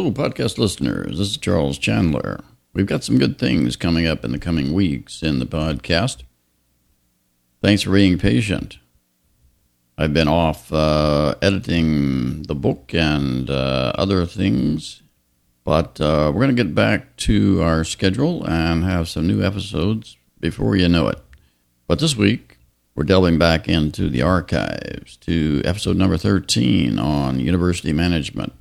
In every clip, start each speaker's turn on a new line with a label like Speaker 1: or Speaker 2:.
Speaker 1: Hello, podcast listeners. This is Charles Chandler. We've got some good things coming up in the coming weeks in the podcast. Thanks for being patient. I've been off uh, editing the book and uh, other things, but uh, we're going to get back to our schedule and have some new episodes before you know it. But this week, we're delving back into the archives to episode number 13 on university management.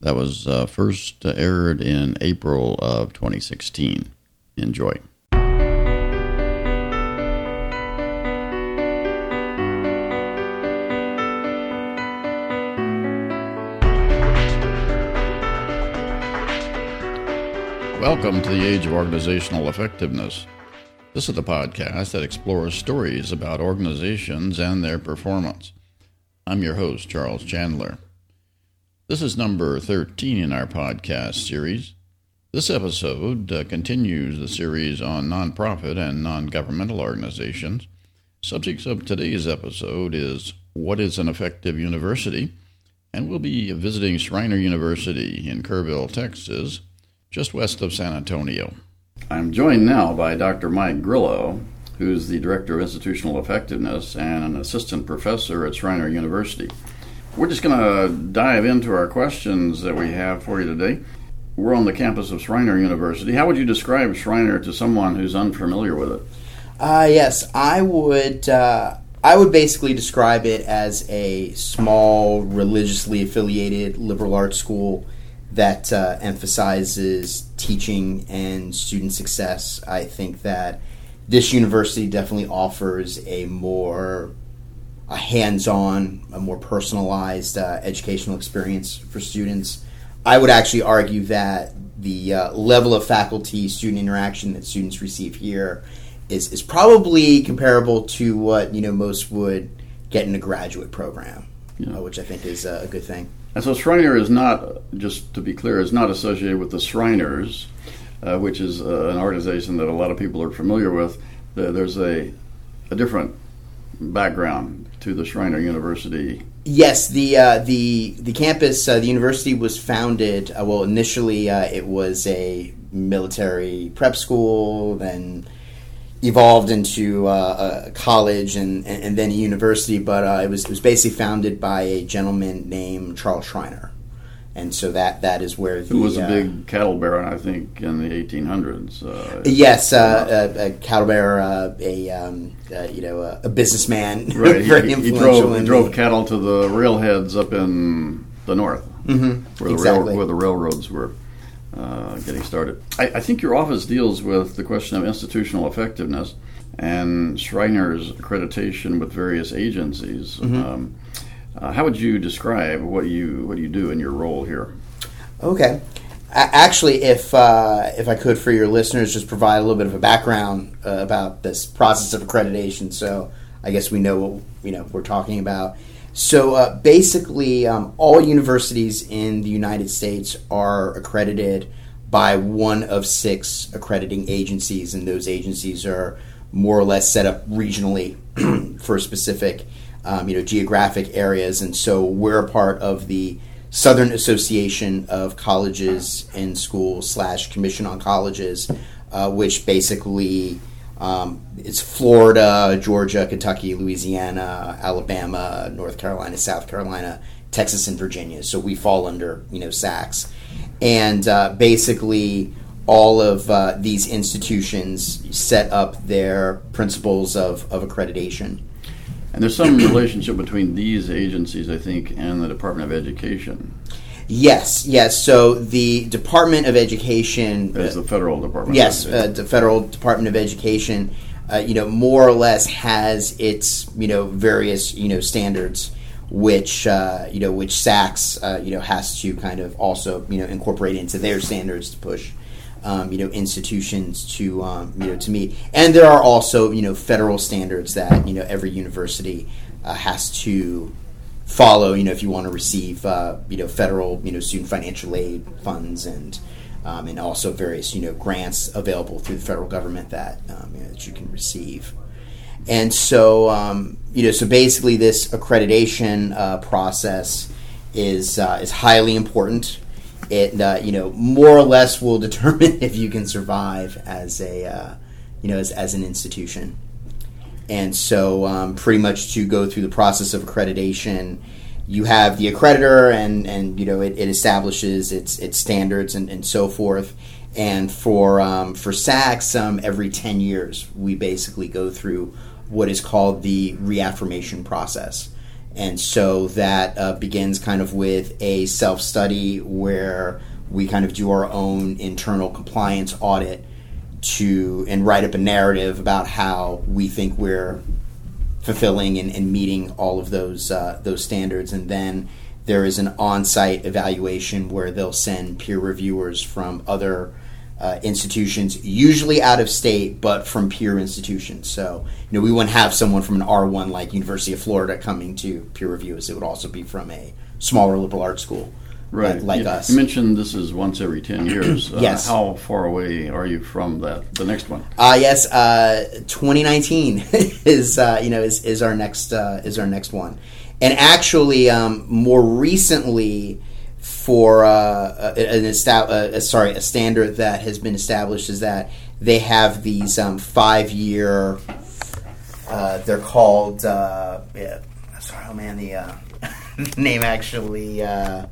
Speaker 1: That was uh, first aired in April of 2016. Enjoy. Welcome to the Age of Organizational Effectiveness. This is the podcast that explores stories about organizations and their performance. I'm your host, Charles Chandler. This is number 13 in our podcast series. This episode uh, continues the series on nonprofit and non governmental organizations. Subjects of today's episode is What is an Effective University? And we'll be visiting Schreiner University in Kerrville, Texas, just west of San Antonio. I'm joined now by Dr. Mike Grillo, who's the Director of Institutional Effectiveness and an assistant professor at Schreiner University. We're just going to dive into our questions that we have for you today. We're on the campus of Schreiner University. How would you describe Schreiner to someone who's unfamiliar with it?
Speaker 2: Uh, yes, I would. Uh, I would basically describe it as a small, religiously affiliated liberal arts school that uh, emphasizes teaching and student success. I think that this university definitely offers a more a hands-on, a more personalized uh, educational experience for students. I would actually argue that the uh, level of faculty-student interaction that students receive here is is probably comparable to what you know most would get in a graduate program, yeah. uh, which I think is a good thing.
Speaker 1: And so Schreiner is not, just to be clear, is not associated with the Shriners, uh, which is uh, an organization that a lot of people are familiar with. There's a, a different background to the Schreiner University.
Speaker 2: Yes, the uh, the the campus, uh, the university was founded. Uh, well, initially uh, it was a military prep school, then evolved into uh, a college and, and then a university. But uh, it was it was basically founded by a gentleman named Charles Schreiner and so that that is where
Speaker 1: the, was a uh, big cattle baron, I think, in the 1800s.
Speaker 2: Uh, yes, uh, a, a, cattle baron, uh, a um, uh, you know a, businessman,
Speaker 1: right? very he, influential. He drove, he drove cattle to the railheads up in the north,
Speaker 2: mm-hmm.
Speaker 1: where,
Speaker 2: exactly.
Speaker 1: the rail, where the railroads were. Uh, getting started. I, I think your office deals with the question of institutional effectiveness and Schreiner's accreditation with various agencies. Mm-hmm. Um, uh, how would you describe what you what you do in your role here?
Speaker 2: Okay. Actually, if uh, if I could, for your listeners, just provide a little bit of a background uh, about this process of accreditation, so I guess we know what you know we're talking about. So uh, basically, um, all universities in the United States are accredited by one of six accrediting agencies, and those agencies are more or less set up regionally for a specific um, you know, geographic areas, and so we're a part of the Southern Association of Colleges and Schools slash Commission on Colleges, uh, which basically um, it's Florida, Georgia, Kentucky, Louisiana, Alabama, North Carolina, South Carolina, Texas, and Virginia. So we fall under you know SACS, and uh, basically all of uh, these institutions set up their principles of, of accreditation.
Speaker 1: And there's some relationship between these agencies, I think, and the Department of Education.
Speaker 2: Yes, yes. So the Department of Education
Speaker 1: is the federal department.
Speaker 2: Yes, uh, the federal Department of Education. Uh, you know, more or less has its you know various you know standards, which uh, you know which SACS uh, you know has to kind of also you know incorporate into their standards to push um, you know institutions to um, you know to meet. And there are also you know federal standards that you know every university uh, has to follow. You know if you want to receive uh, you know federal you know student financial aid funds and um, and also various you know grants available through the federal government that um, you know, that you can receive. And so um, you know so basically this accreditation uh, process is uh, is highly important it uh, you know more or less will determine if you can survive as a uh, you know as, as an institution. And so, um, pretty much to go through the process of accreditation, you have the accreditor, and and you know it, it establishes its its standards and, and so forth. And for um, for SACS, um, every ten years, we basically go through what is called the reaffirmation process. And so that uh, begins kind of with a self study where we kind of do our own internal compliance audit to and write up a narrative about how we think we're fulfilling and, and meeting all of those uh, those standards. And then there is an on-site evaluation where they'll send peer reviewers from other uh, institutions, usually out of state, but from peer institutions. So, you know, we wouldn't have someone from an R1 like University of Florida coming to peer review us. It would also be from a smaller liberal arts school.
Speaker 1: Right.
Speaker 2: Like, like
Speaker 1: you,
Speaker 2: us.
Speaker 1: You mentioned this is once every 10 years. Uh,
Speaker 2: yes.
Speaker 1: How far away are you from that, the next one?
Speaker 2: Uh, yes, uh, 2019 is, uh, you know, is, is our next, uh, is our next one. And actually, um, more recently, for uh, an esta- uh, sorry a standard that has been established is that they have these um, five year. Uh, they're called. Uh, yeah, sorry, oh man, the uh, name actually. Uh,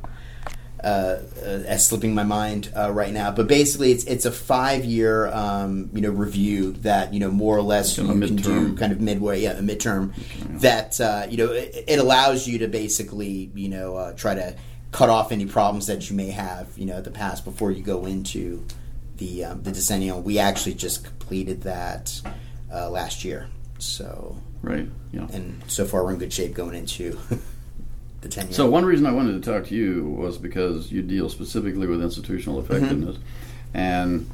Speaker 2: uh, uh, slipping my mind uh, right now, but basically it's it's a five year um, you know review that you know more or less you can do kind of midway yeah a midterm that uh, you know it, it allows you to basically you know uh, try to cut off any problems that you may have you know at the past before you go into the um, the decennial. We actually just completed that uh, last year, so
Speaker 1: Right. Yeah.
Speaker 2: and so far we're in good shape going into the ten year.
Speaker 1: So one reason I wanted to talk to you was because you deal specifically with institutional
Speaker 2: Mm-hmm.
Speaker 1: effectiveness, and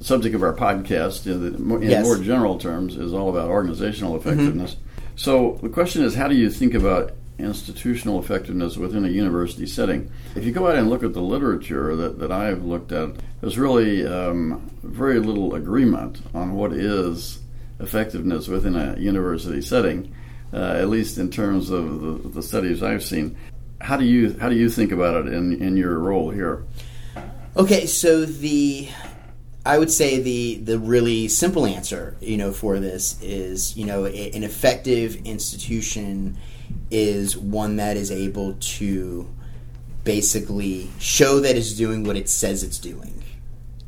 Speaker 1: subject of our podcast, in, the, in
Speaker 2: Yes. Mm-hmm.
Speaker 1: more general terms, is all about organizational effectiveness. So the question is, how do you think about institutional effectiveness within a university setting? If you go out and look at the literature that, that I've looked at, there's really um, very little agreement on what is effectiveness within a university setting uh, at least in terms of the, the studies I've seen. How do you how do you think about it in, in your role here?
Speaker 2: Okay, so the I would say the the really simple answer, you know, for this is, you know, a, an effective institution is one that is able to basically show that it's doing what it says it's doing.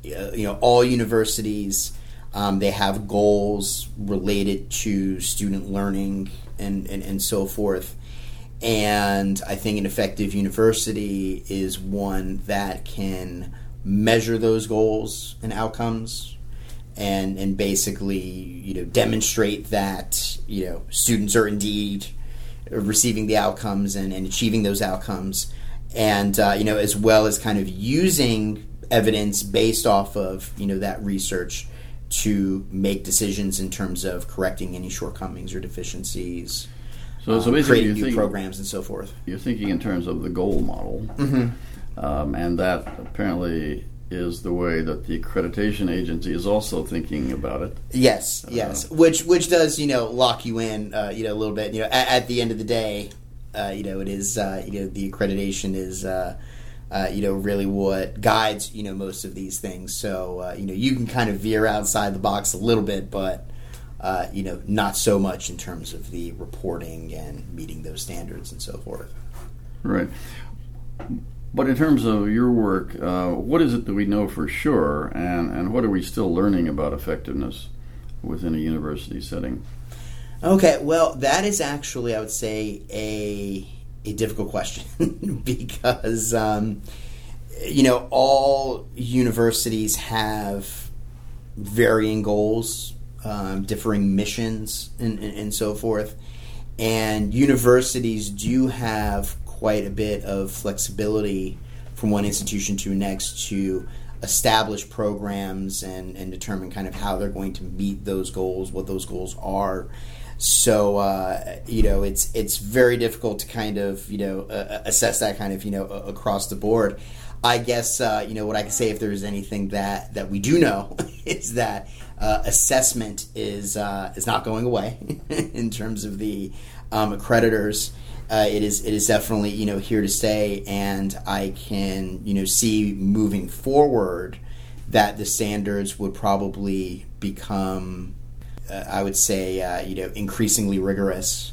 Speaker 2: Uh, you know, all universities um, they have goals related to student learning and, and, and so forth. And I think an effective university is one that can measure those goals and outcomes and and basically you know demonstrate that you know students are indeed receiving the outcomes and, and achieving those outcomes. And uh, you know as well as kind of using evidence based off of you know that research to make decisions in terms of correcting any shortcomings or deficiencies
Speaker 1: So, so
Speaker 2: um,
Speaker 1: basically,
Speaker 2: creating new
Speaker 1: thinking,
Speaker 2: programs and so forth.
Speaker 1: you're thinking in terms of the goal model, um, and that apparently is the way that the accreditation agency is also thinking about it.
Speaker 2: Yes, yes. Which which does you know lock you in uh, you know a little bit. You know, at, at the end of the day, uh, you know it is uh, you know the accreditation is uh, uh, you know really what guides you know most of these things. So uh, you know you can kind of veer outside the box a little bit, but uh, you know not so much in terms of the reporting and meeting those standards and so forth.
Speaker 1: Right. But in terms of your work, uh, what is it that we know for sure, and, and what are we still learning about effectiveness within a university setting?
Speaker 2: Okay, well, that is actually, I would say, a a difficult question because um, you know all universities have varying goals, um, differing missions, and, and, and so forth, and universities do have quite a bit of flexibility from one institution to next to establish programs and, and determine kind of how they're going to meet those goals, what those goals are. So uh, you know, it's it's very difficult to kind of you know uh, assess that kind of you know a- across the board. I guess uh, you know what I can say if there's anything that that we do know is that uh, assessment is uh, is not going away in terms of the um, accreditors. Uh, it is it is definitely you know here to stay, and I can you know see moving forward that the standards would probably become, uh, I would say, uh, you know, increasingly rigorous.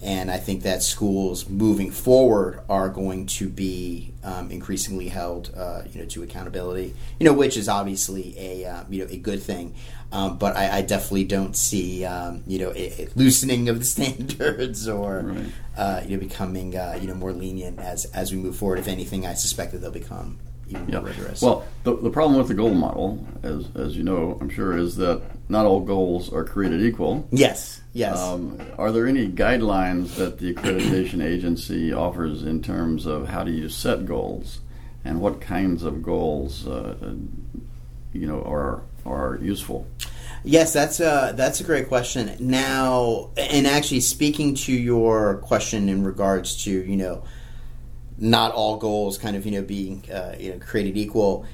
Speaker 2: And I think that schools moving forward are going to be um, increasingly held, uh, you know, to accountability. You know, which is obviously a uh, you know a good thing. Um, but I, I, definitely don't see um, you know a, a, loosening of the standards or right. uh, you know becoming uh, you know more lenient as as we move forward. If anything, I suspect that they'll become even yeah. more rigorous.
Speaker 1: Well, the, the problem with the goal model, as as you know, I'm sure, is that not all goals are created equal.
Speaker 2: Yes. Yes. Um,
Speaker 1: are there any guidelines that the accreditation agency offers in terms of how do you set goals, and what kinds of goals, uh, you know, are are useful?
Speaker 2: Yes, that's a that's a great question. Now, and actually, speaking to your question in regards to you know not all goals kind of you know being uh, you know created equal.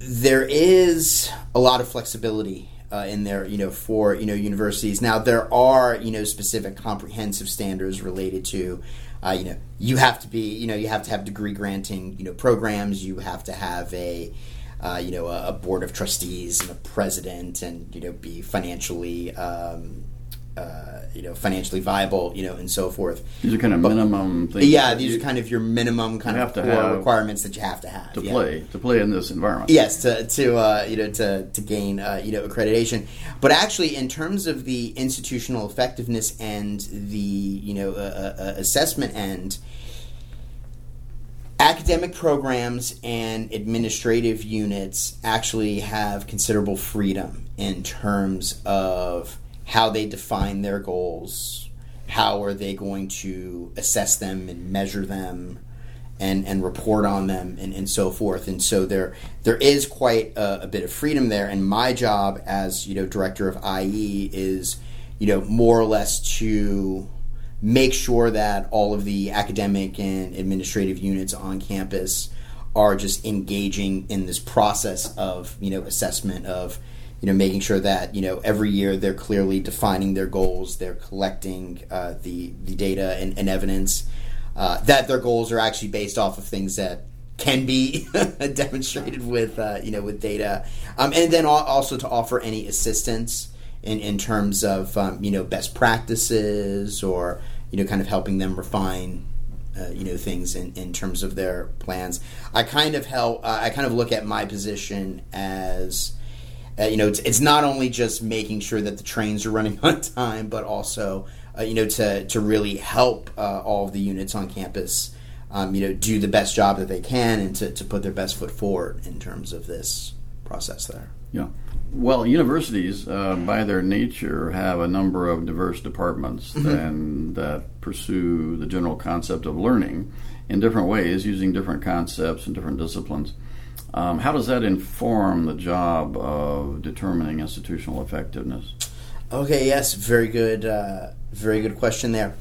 Speaker 2: There is a lot of flexibility uh, in there, you know, for you know universities. Now there are you know specific comprehensive standards related to, uh, you know, you have to be you know you have to have degree granting you know programs. You have to have a uh, you know a, board of trustees and a president, and you know be financially um, uh, you know financially viable, you know, and so forth.
Speaker 1: These are kind of but, minimum things.
Speaker 2: Yeah, these are kind of your minimum kind of requirements that you have to have
Speaker 1: to
Speaker 2: yeah.
Speaker 1: play to play in this environment.
Speaker 2: Yes, to to uh, you know to to gain uh, you know accreditation. But actually, in terms of the institutional effectiveness and the you know uh, uh, assessment end. Academic programs and administrative units actually have considerable freedom in terms of how they define their goals, how are they going to assess them and measure them, and and report on them and, and so forth. And so there there is quite a, a bit of freedom there. And my job as you know director of IE is you know more or less to make sure that all of the academic and administrative units on campus are just engaging in this process of you know assessment of you know, making sure that you know every year they're clearly defining their goals, they're collecting uh, the the data and, and evidence uh, that their goals are actually based off of things that can be demonstrated with uh, you know with data, um, and then also to offer any assistance in in terms of um, you know best practices or you know kind of helping them refine uh, you know things in, in terms of their plans. I kind of help. Uh, I kind of look at my position as uh, you know, it's, it's, not only just making sure that the trains are running on time, but also, uh, you know, to, to really help uh, all of the units on campus, um, you know, do the best job that they can and to, to put their best foot forward in terms of this process there.
Speaker 1: Yeah. Well, universities, uh, by their nature, have a number of diverse departments mm-hmm. and that pursue the general concept of learning in different ways, using different concepts and different disciplines. Um, how does that inform the job of determining institutional effectiveness?
Speaker 2: Okay, yes, very good, uh, very good question there.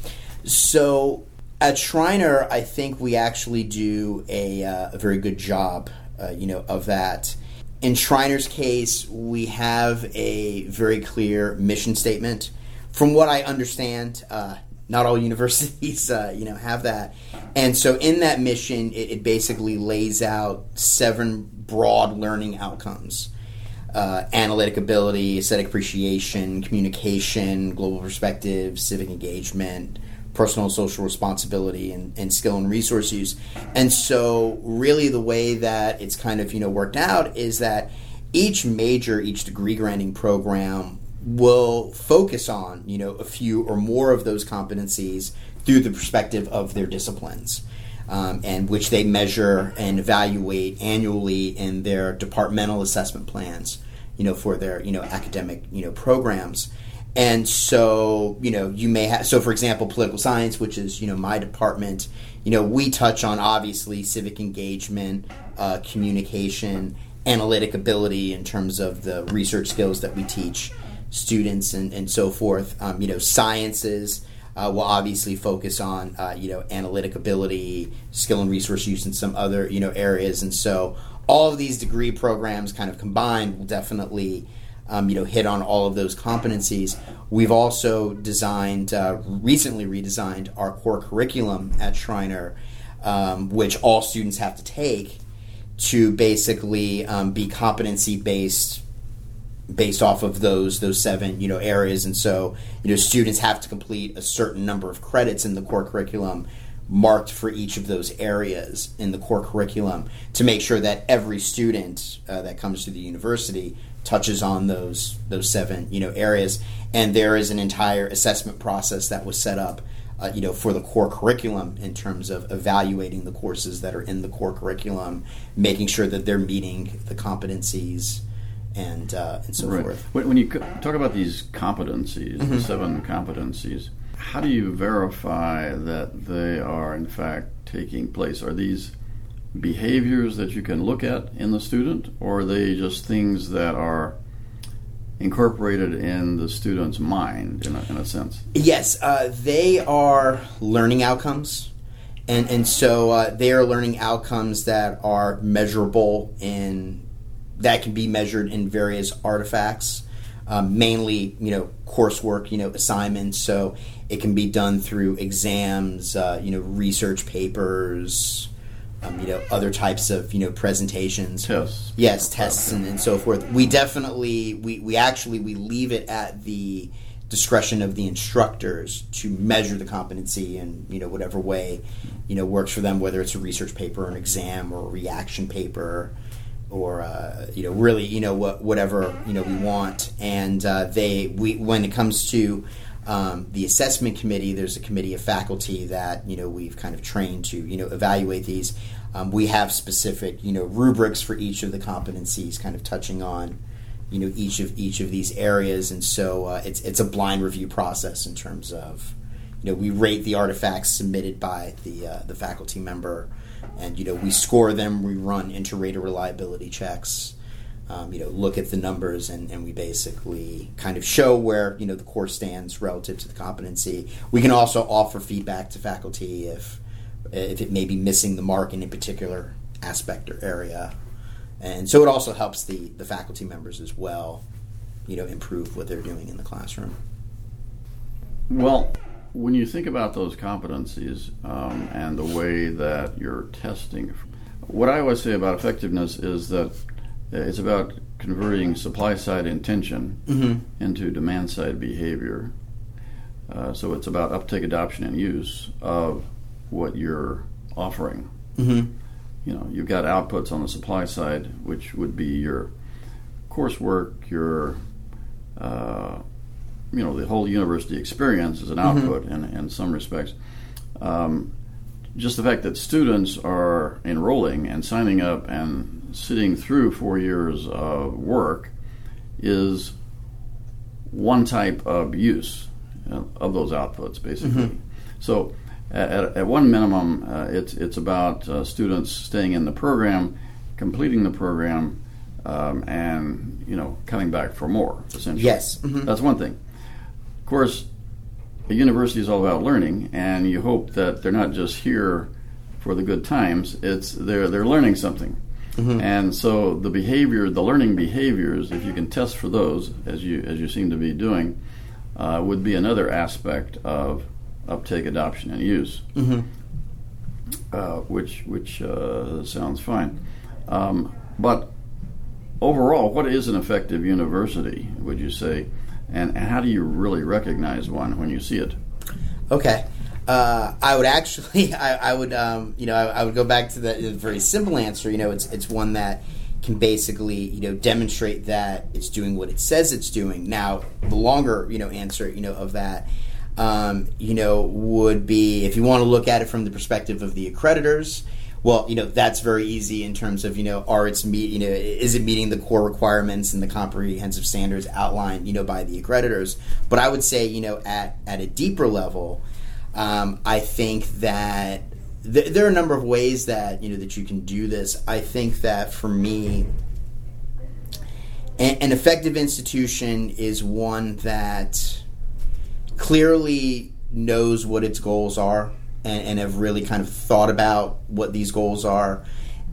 Speaker 2: So at Schreiner, I think we actually do a, uh, a very good job, uh, you know, of that. In Schreiner's case, we have a very clear mission statement. From what I understand, uh, not all universities, uh, you know, have that. And so, in that mission, it, it basically lays out seven broad learning outcomes: uh, analytic ability, aesthetic appreciation, communication, global perspective, civic engagement, personal and social responsibility, and, and skill and resource use. And so, really, the way that it's kind of you know worked out is that each major, each degree granting program will focus on you know a few or more of those competencies through the perspective of their disciplines um, and which they measure and evaluate annually in their departmental assessment plans you know for their you know academic you know programs. And so you know you may have so for example political science which is you know my department you know we touch on obviously civic engagement uh, communication analytic ability in terms of the research skills that we teach students and, and so forth. Um, you know, sciences uh, will obviously focus on uh, you know analytic ability, skill and resource use and some other you know areas, and so all of these degree programs kind of combined will definitely um, you know, hit on all of those competencies. We've also designed, uh, recently redesigned our core curriculum at Schreiner, um, which all students have to take to basically um, be competency based based off of those those seven you know areas. And so you know students have to complete a certain number of credits in the core curriculum marked for each of those areas in the core curriculum to make sure that every student uh, that comes to the university touches on those those seven you know areas. And there is an entire assessment process that was set up uh, you know for the core curriculum in terms of evaluating the courses that are in the core curriculum making sure that they're meeting the competencies and uh, and so
Speaker 1: right.
Speaker 2: forth
Speaker 1: When, when you talk about these competencies, the seven competencies, how do you verify that they are in fact taking place? Are these behaviors that you can look at in the student, or are they just things that are incorporated in the student's mind, in a, in a sense?
Speaker 2: Yes, uh, they are learning outcomes, and and so uh, they are learning outcomes that are measurable in that can be measured in various artifacts. Um, mainly, you know, coursework, you know, assignments. So it can be done through exams, uh, you know, research papers, um, you know, other types of you know presentations.
Speaker 1: Tests.
Speaker 2: Yes, tests and, and so forth. We definitely we, we actually we leave it at the discretion of the instructors to measure the competency in you know whatever way you know works for them, whether it's a research paper, an exam, or a reaction paper, or uh, you know really you know what whatever you know we want. And uh, they we when it comes to um, the assessment committee, there's a committee of faculty that you know we've kind of trained to you know evaluate these. Um, we have specific you know rubrics for each of the competencies, kind of touching on you know each of each of these areas, and so uh, it's it's a blind review process in terms of you know we rate the artifacts submitted by the uh, the faculty member, and you know we score them. We run inter-rater reliability checks um, you know, look at the numbers and, and we basically kind of show where, you know, the course stands relative to the competency. We can also offer feedback to faculty if, if it may be missing the mark in a particular aspect or area. And so it also helps the, the faculty members as well, you know, improve what they're doing in the classroom.
Speaker 1: Well, when you think about those competencies um, and the way that you're testing, what I always say about effectiveness is that it's about converting supply side intention
Speaker 2: Mhm.
Speaker 1: into demand side behavior. Uh, so it's about uptake, adoption, and use of what you're offering.
Speaker 2: Mm-hmm.
Speaker 1: You know, you've got outputs on the supply side, which would be your coursework, your uh, you know, the whole university experience is an output in, in some respects. Um, just the fact that students are enrolling and signing up and sitting through four years of work is one type of use uh, of those outputs, basically. So, at, at one minimum, uh, it's it's about uh, students staying in the program, completing the program, um, and you know coming back for more. Essentially,
Speaker 2: Yes. Mhm.
Speaker 1: that's one thing. Of course, a university is all about learning, and you hope that they're not just here for the good times. It's they're they're learning something, and so the behavior, the learning behaviors, if you can test for those, as you as you seem to be doing, uh, would be another aspect of uptake, adoption, and use, uh, which which uh, sounds fine. Um, but overall, what is an effective university? Would you say, and, how do you really recognize one when you see it?
Speaker 2: Okay. Uh, I would actually, I, I would, um, you know, I, I would go back to the, the very simple answer. You know, it's it's one that can basically, you know, demonstrate that it's doing what it says it's doing. Now, the longer, you know, answer, you know, of that, um, you know, would be if you want to look at it from the perspective of the accreditors. Well, you know, that's very easy in terms of you know, are its meet, you know, is it meeting the core requirements and the comprehensive standards outlined, you know, by the accreditors? But I would say, you know, at at a deeper level. Um, I think that th- there are a number of ways that you know that you can do this. I think that for me, an, an effective institution is one that clearly knows what its goals are and, and have really kind of thought about what these goals are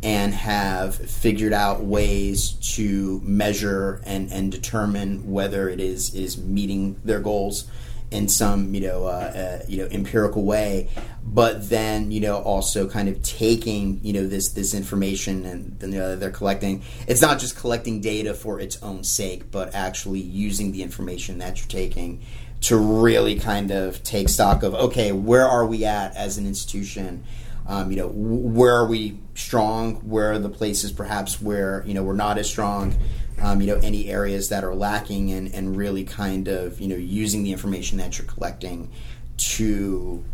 Speaker 2: and have figured out ways to measure and, and determine whether it is is meeting their goals in some you know uh, uh, you know empirical way, but then you know also kind of taking you know this this information and you know, they're collecting. It's not just collecting data for its own sake, but actually using the information that you're taking to really kind of take stock of okay, where are we at as an institution? Um, you know, where are we strong? Where are the places perhaps where you know we're not as strong? Um, you know, any areas that are lacking, and and really kind of you know using the information that you're collecting to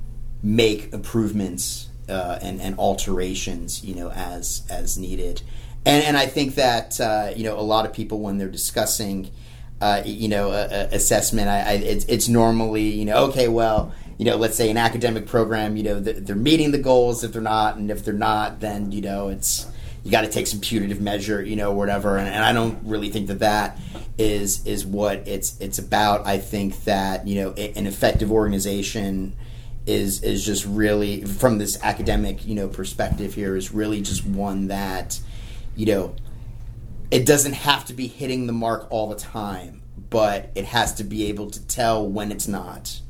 Speaker 2: make improvements uh, and and alterations, you know, as as needed. And and I think that uh, you know a lot of people when they're discussing. Uh, you know, a, a assessment. I, I it's, it's normally you know okay, well, you know, let's say an academic program, you know, they're meeting the goals. If they're not, and if they're not, then you know, it's you got to take some punitive measure, you know, whatever. And, and, I don't really think that that is is what it's it's about. I think that you know, an effective organization is is just really from this academic you know perspective here is really just one that you know it doesn't have to be hitting the mark all the time, but it has to be able to tell when it's not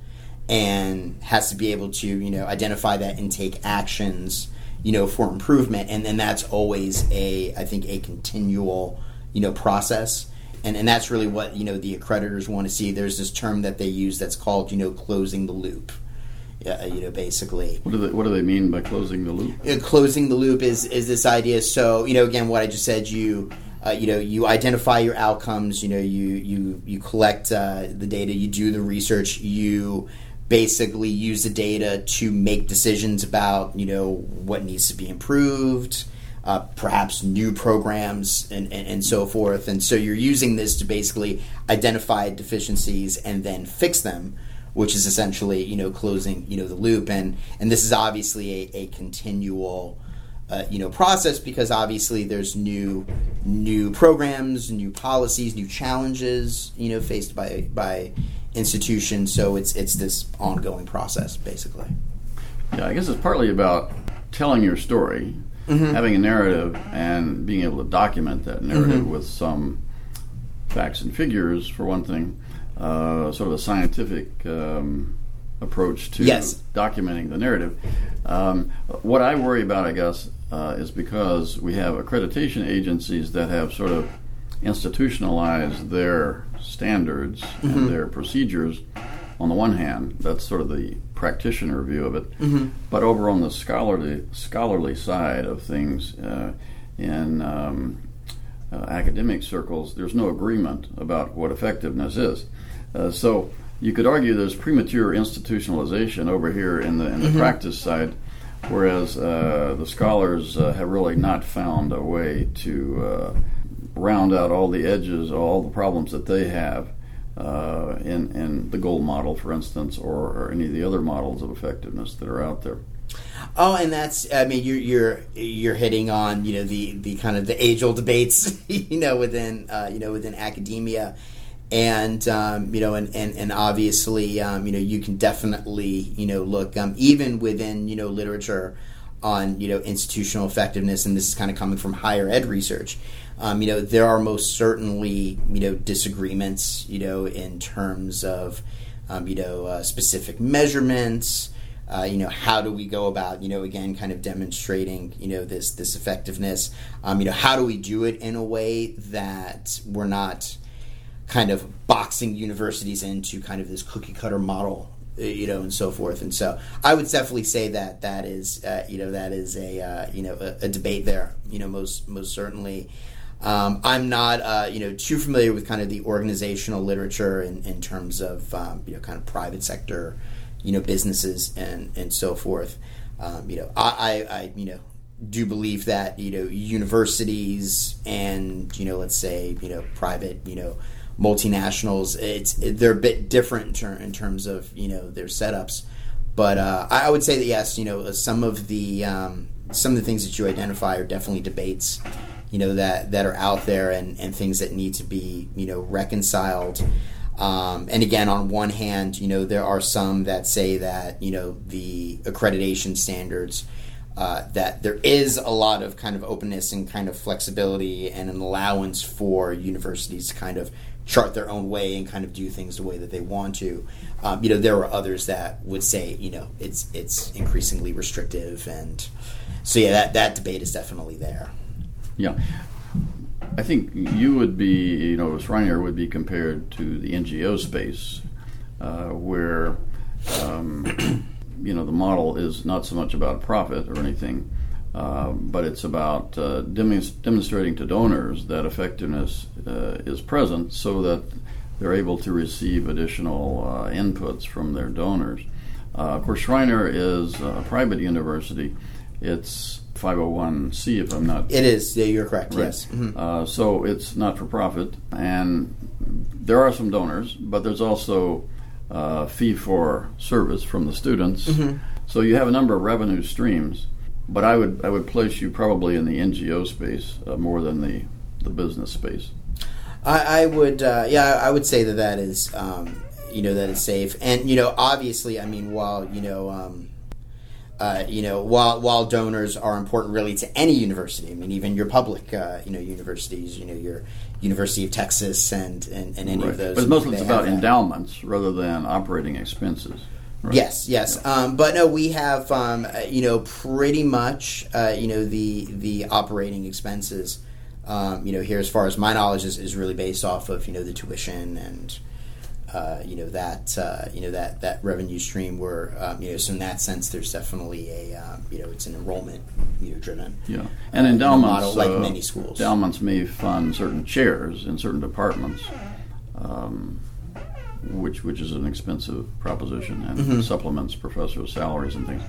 Speaker 2: and has to be able to you know identify that and take actions you know for improvement and then that's always a i think a continual you know process and and that's really what you know the accreditors want to see there's this term that they use that's called you know closing the loop yeah, you know, basically.
Speaker 1: What do they What do they mean by closing the loop?
Speaker 2: Uh, closing the loop is is this idea. So you know, again, what I just said, you uh, you know, you identify your outcomes. You know, you you you collect uh, the data, you do the research, you basically use the data to make decisions about you know what needs to be improved uh, perhaps new programs and, and, and, so forth and so you're using this to basically identify deficiencies and then fix them which is essentially you know closing you know the loop and and this is obviously a, a continual uh, you know process because obviously there's new new programs new policies new challenges you know faced by by institution. So it's it's this ongoing process, basically.
Speaker 1: Yeah, I guess it's partly about telling your story, mm-hmm. having a narrative, and being able to document that narrative mm-hmm. with some facts and figures, for one thing. Uh, sort of a scientific um, approach to
Speaker 2: yes.
Speaker 1: documenting the narrative. Um, what I worry about, I guess, uh, is because we have accreditation agencies that have sort of institutionalized their standards mm-hmm. and their procedures on the one hand, that's sort of the practitioner view of it. Mm-hmm. But over on the scholarly scholarly side of things, uh, in um, uh, academic circles, there's no agreement about what effectiveness is. Uh, so you could argue there's premature institutionalization over here in the in the mm-hmm. practice side, whereas uh, the scholars uh, have really not found a way to uh, round out all the edges, all the problems that they have uh, in, in the goal model, for instance, or, or, any of the other models of effectiveness that are out there.
Speaker 2: Oh, and that's I mean you're you're you're hitting on you know the the kind of the age old debates you know within uh, you know within academia, and um, you know and and, and obviously um, you know you can definitely you know look um, even within you know literature on you know institutional effectiveness, and this is kind of coming from higher ed research. Um, you know, there are most certainly you know disagreements, you know, in terms of um, you know uh, specific measurements. Uh, you know, how do we go about you know again kind of demonstrating you know this this effectiveness? Um, you know, how do we do it in a way that we're not kind of boxing universities into kind of this cookie cutter model uh, you know, and so forth. And so I would definitely say that that is, uh, you know, that is a, uh, you know, a, a, debate there, you know, most, most certainly. Um, I'm not, uh, you know, too familiar with kind of the organizational literature in, in terms of, um, you know, kind of private sector, you know, businesses and and so forth. Um, you know, I, I, I, you know, do believe that you know universities and you know, let's say you know, private, you know, multinationals, it's they're a bit different in, ter- in terms of you know their setups. But uh, I, I would say that yes, you know, some of the um, some of the things that you identify are definitely debates you know that that are out there and, and things that need to be you know reconciled. Um, and again, on one hand, you know there are some that say that you know the accreditation standards uh, that there is a lot of kind of openness and kind of flexibility and an allowance for universities to kind of chart their own way and kind of do things the way that they want to. Um, you know, there are others that would say, you know, it's it's increasingly restrictive, and so yeah, that that debate is definitely there.
Speaker 1: Yeah. I think you would be, you know, Schreiner would be compared to the NGO space, uh, where, um, you know, the model is not so much about profit or anything, uh, but it's about uh, demonstrating to donors that effectiveness uh, is present so that they're able to receive additional uh, inputs from their donors. Uh, of course, Schreiner is a private university. It's 501c, if I'm not.
Speaker 2: It is. Yeah, you're correct.
Speaker 1: Right.
Speaker 2: Yes. Mm-hmm.
Speaker 1: Uh, so it's not for profit, and there are some donors, but there's also uh, fee for service from the students. Mm-hmm. So you have a number of revenue streams. But I would I would place you probably in the NGO space uh, more than the the business space.
Speaker 2: I, I would, uh, yeah, I would say that that is, um, you know, that is safe, and you know, obviously, I mean, while you know. Um, uh, you know, while while donors are important really to any university, I mean, even your public, uh, you know, universities, you know, your University of Texas and and, and any
Speaker 1: right.
Speaker 2: of those.
Speaker 1: But mostly it's about endowments rather than operating expenses.
Speaker 2: Right. Yes, yes, yeah. um, but no, we have um, uh, you know pretty much uh, you know the the operating expenses. Um, you know, here as far as my knowledge is, is really based off of you know the tuition and uh, you know that uh, you know that that revenue stream where um, you know so in that sense there's definitely a um, you know it's an enrollment you know driven
Speaker 1: yeah and endowments
Speaker 2: model like uh, many schools
Speaker 1: endowments may fund certain chairs in certain departments um, which which is an expensive proposition and mm-hmm. supplements professors salaries and things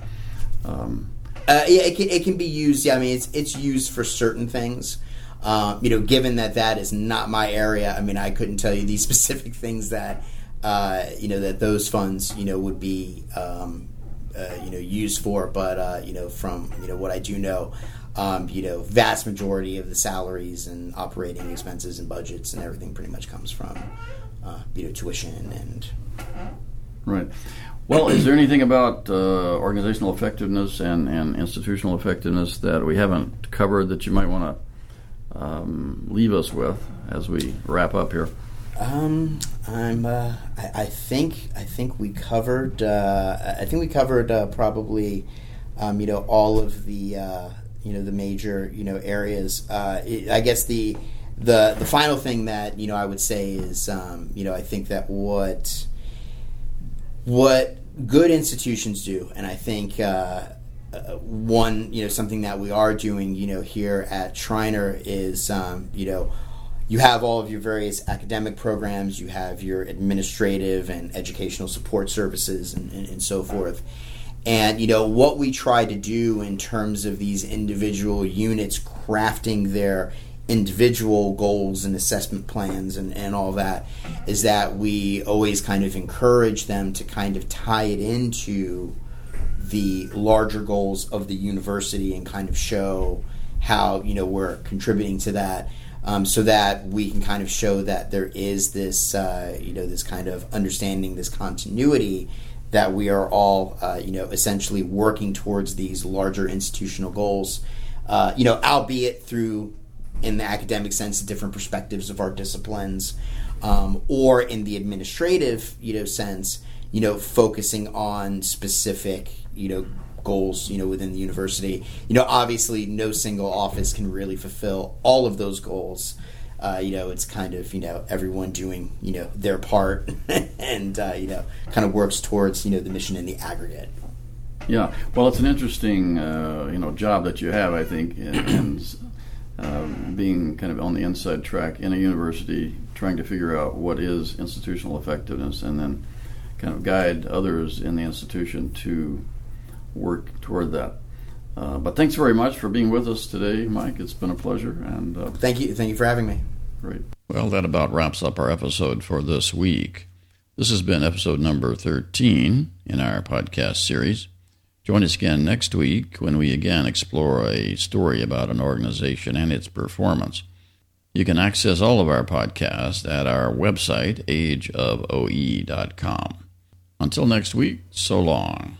Speaker 2: um, uh, yeah it can, it can be used yeah I mean it's it's used for certain things um, you know, given that that is not my area, I mean, I couldn't tell you these specific things that uh, you know that those funds you know would be um, uh, you know used for. But uh, you know, from you know what I do know, um, you know, vast majority of the salaries and operating expenses and budgets and everything pretty much comes from uh, you know tuition and
Speaker 1: right. Well, is there anything about uh, organizational effectiveness and, and institutional effectiveness that we haven't covered that you might want to um, leave us with as we wrap up here?
Speaker 2: Um, I'm. Uh, I, I, think. I think we covered. Uh, I think we covered uh, probably, um, you know, all of the, uh, you know, the major, you know, areas. Uh, it, I guess the, the, the final thing that you know I would say is, um, you know, I think that what, what good institutions do, and I think uh, uh, one, you know, something that we are doing, you know, here at Schreiner is, um, you know, you have all of your various academic programs, you have your administrative and educational support services, and, and, and so forth. And you know what we try to do in terms of these individual units crafting their individual goals and assessment plans and, and all that is that we always kind of encourage them to kind of tie it into the larger goals of the university and kind of show how you know we're contributing to that um, so that we can kind of show that there is this uh, you know this kind of understanding this continuity that we are all uh, you know essentially working towards these larger institutional goals uh, you know albeit through in the academic sense different perspectives of our disciplines um, or in the administrative you know sense you know focusing on specific you know goals you know within the university you know obviously no single office can really fulfill all of those goals uh, you know it's kind of you know everyone doing you know their part and uh, you know kind of works towards you know the mission in the aggregate
Speaker 1: yeah well it's an interesting uh, you know job that you have i think and um, being kind of on the inside track in a university trying to figure out what is institutional effectiveness and then kind of guide others in the institution to work toward that. Uh, but thanks very much for being with us today, Mike. It's been a pleasure. And uh,
Speaker 2: thank you, thank you for having me.
Speaker 1: Great.
Speaker 3: Well, that about wraps up our episode for this week. This has been episode number 13 in our podcast series. Join us again next week when we again explore a story about an organization and its performance. You can access all of our podcasts at our website, ageofoe.com. Until next week, so long.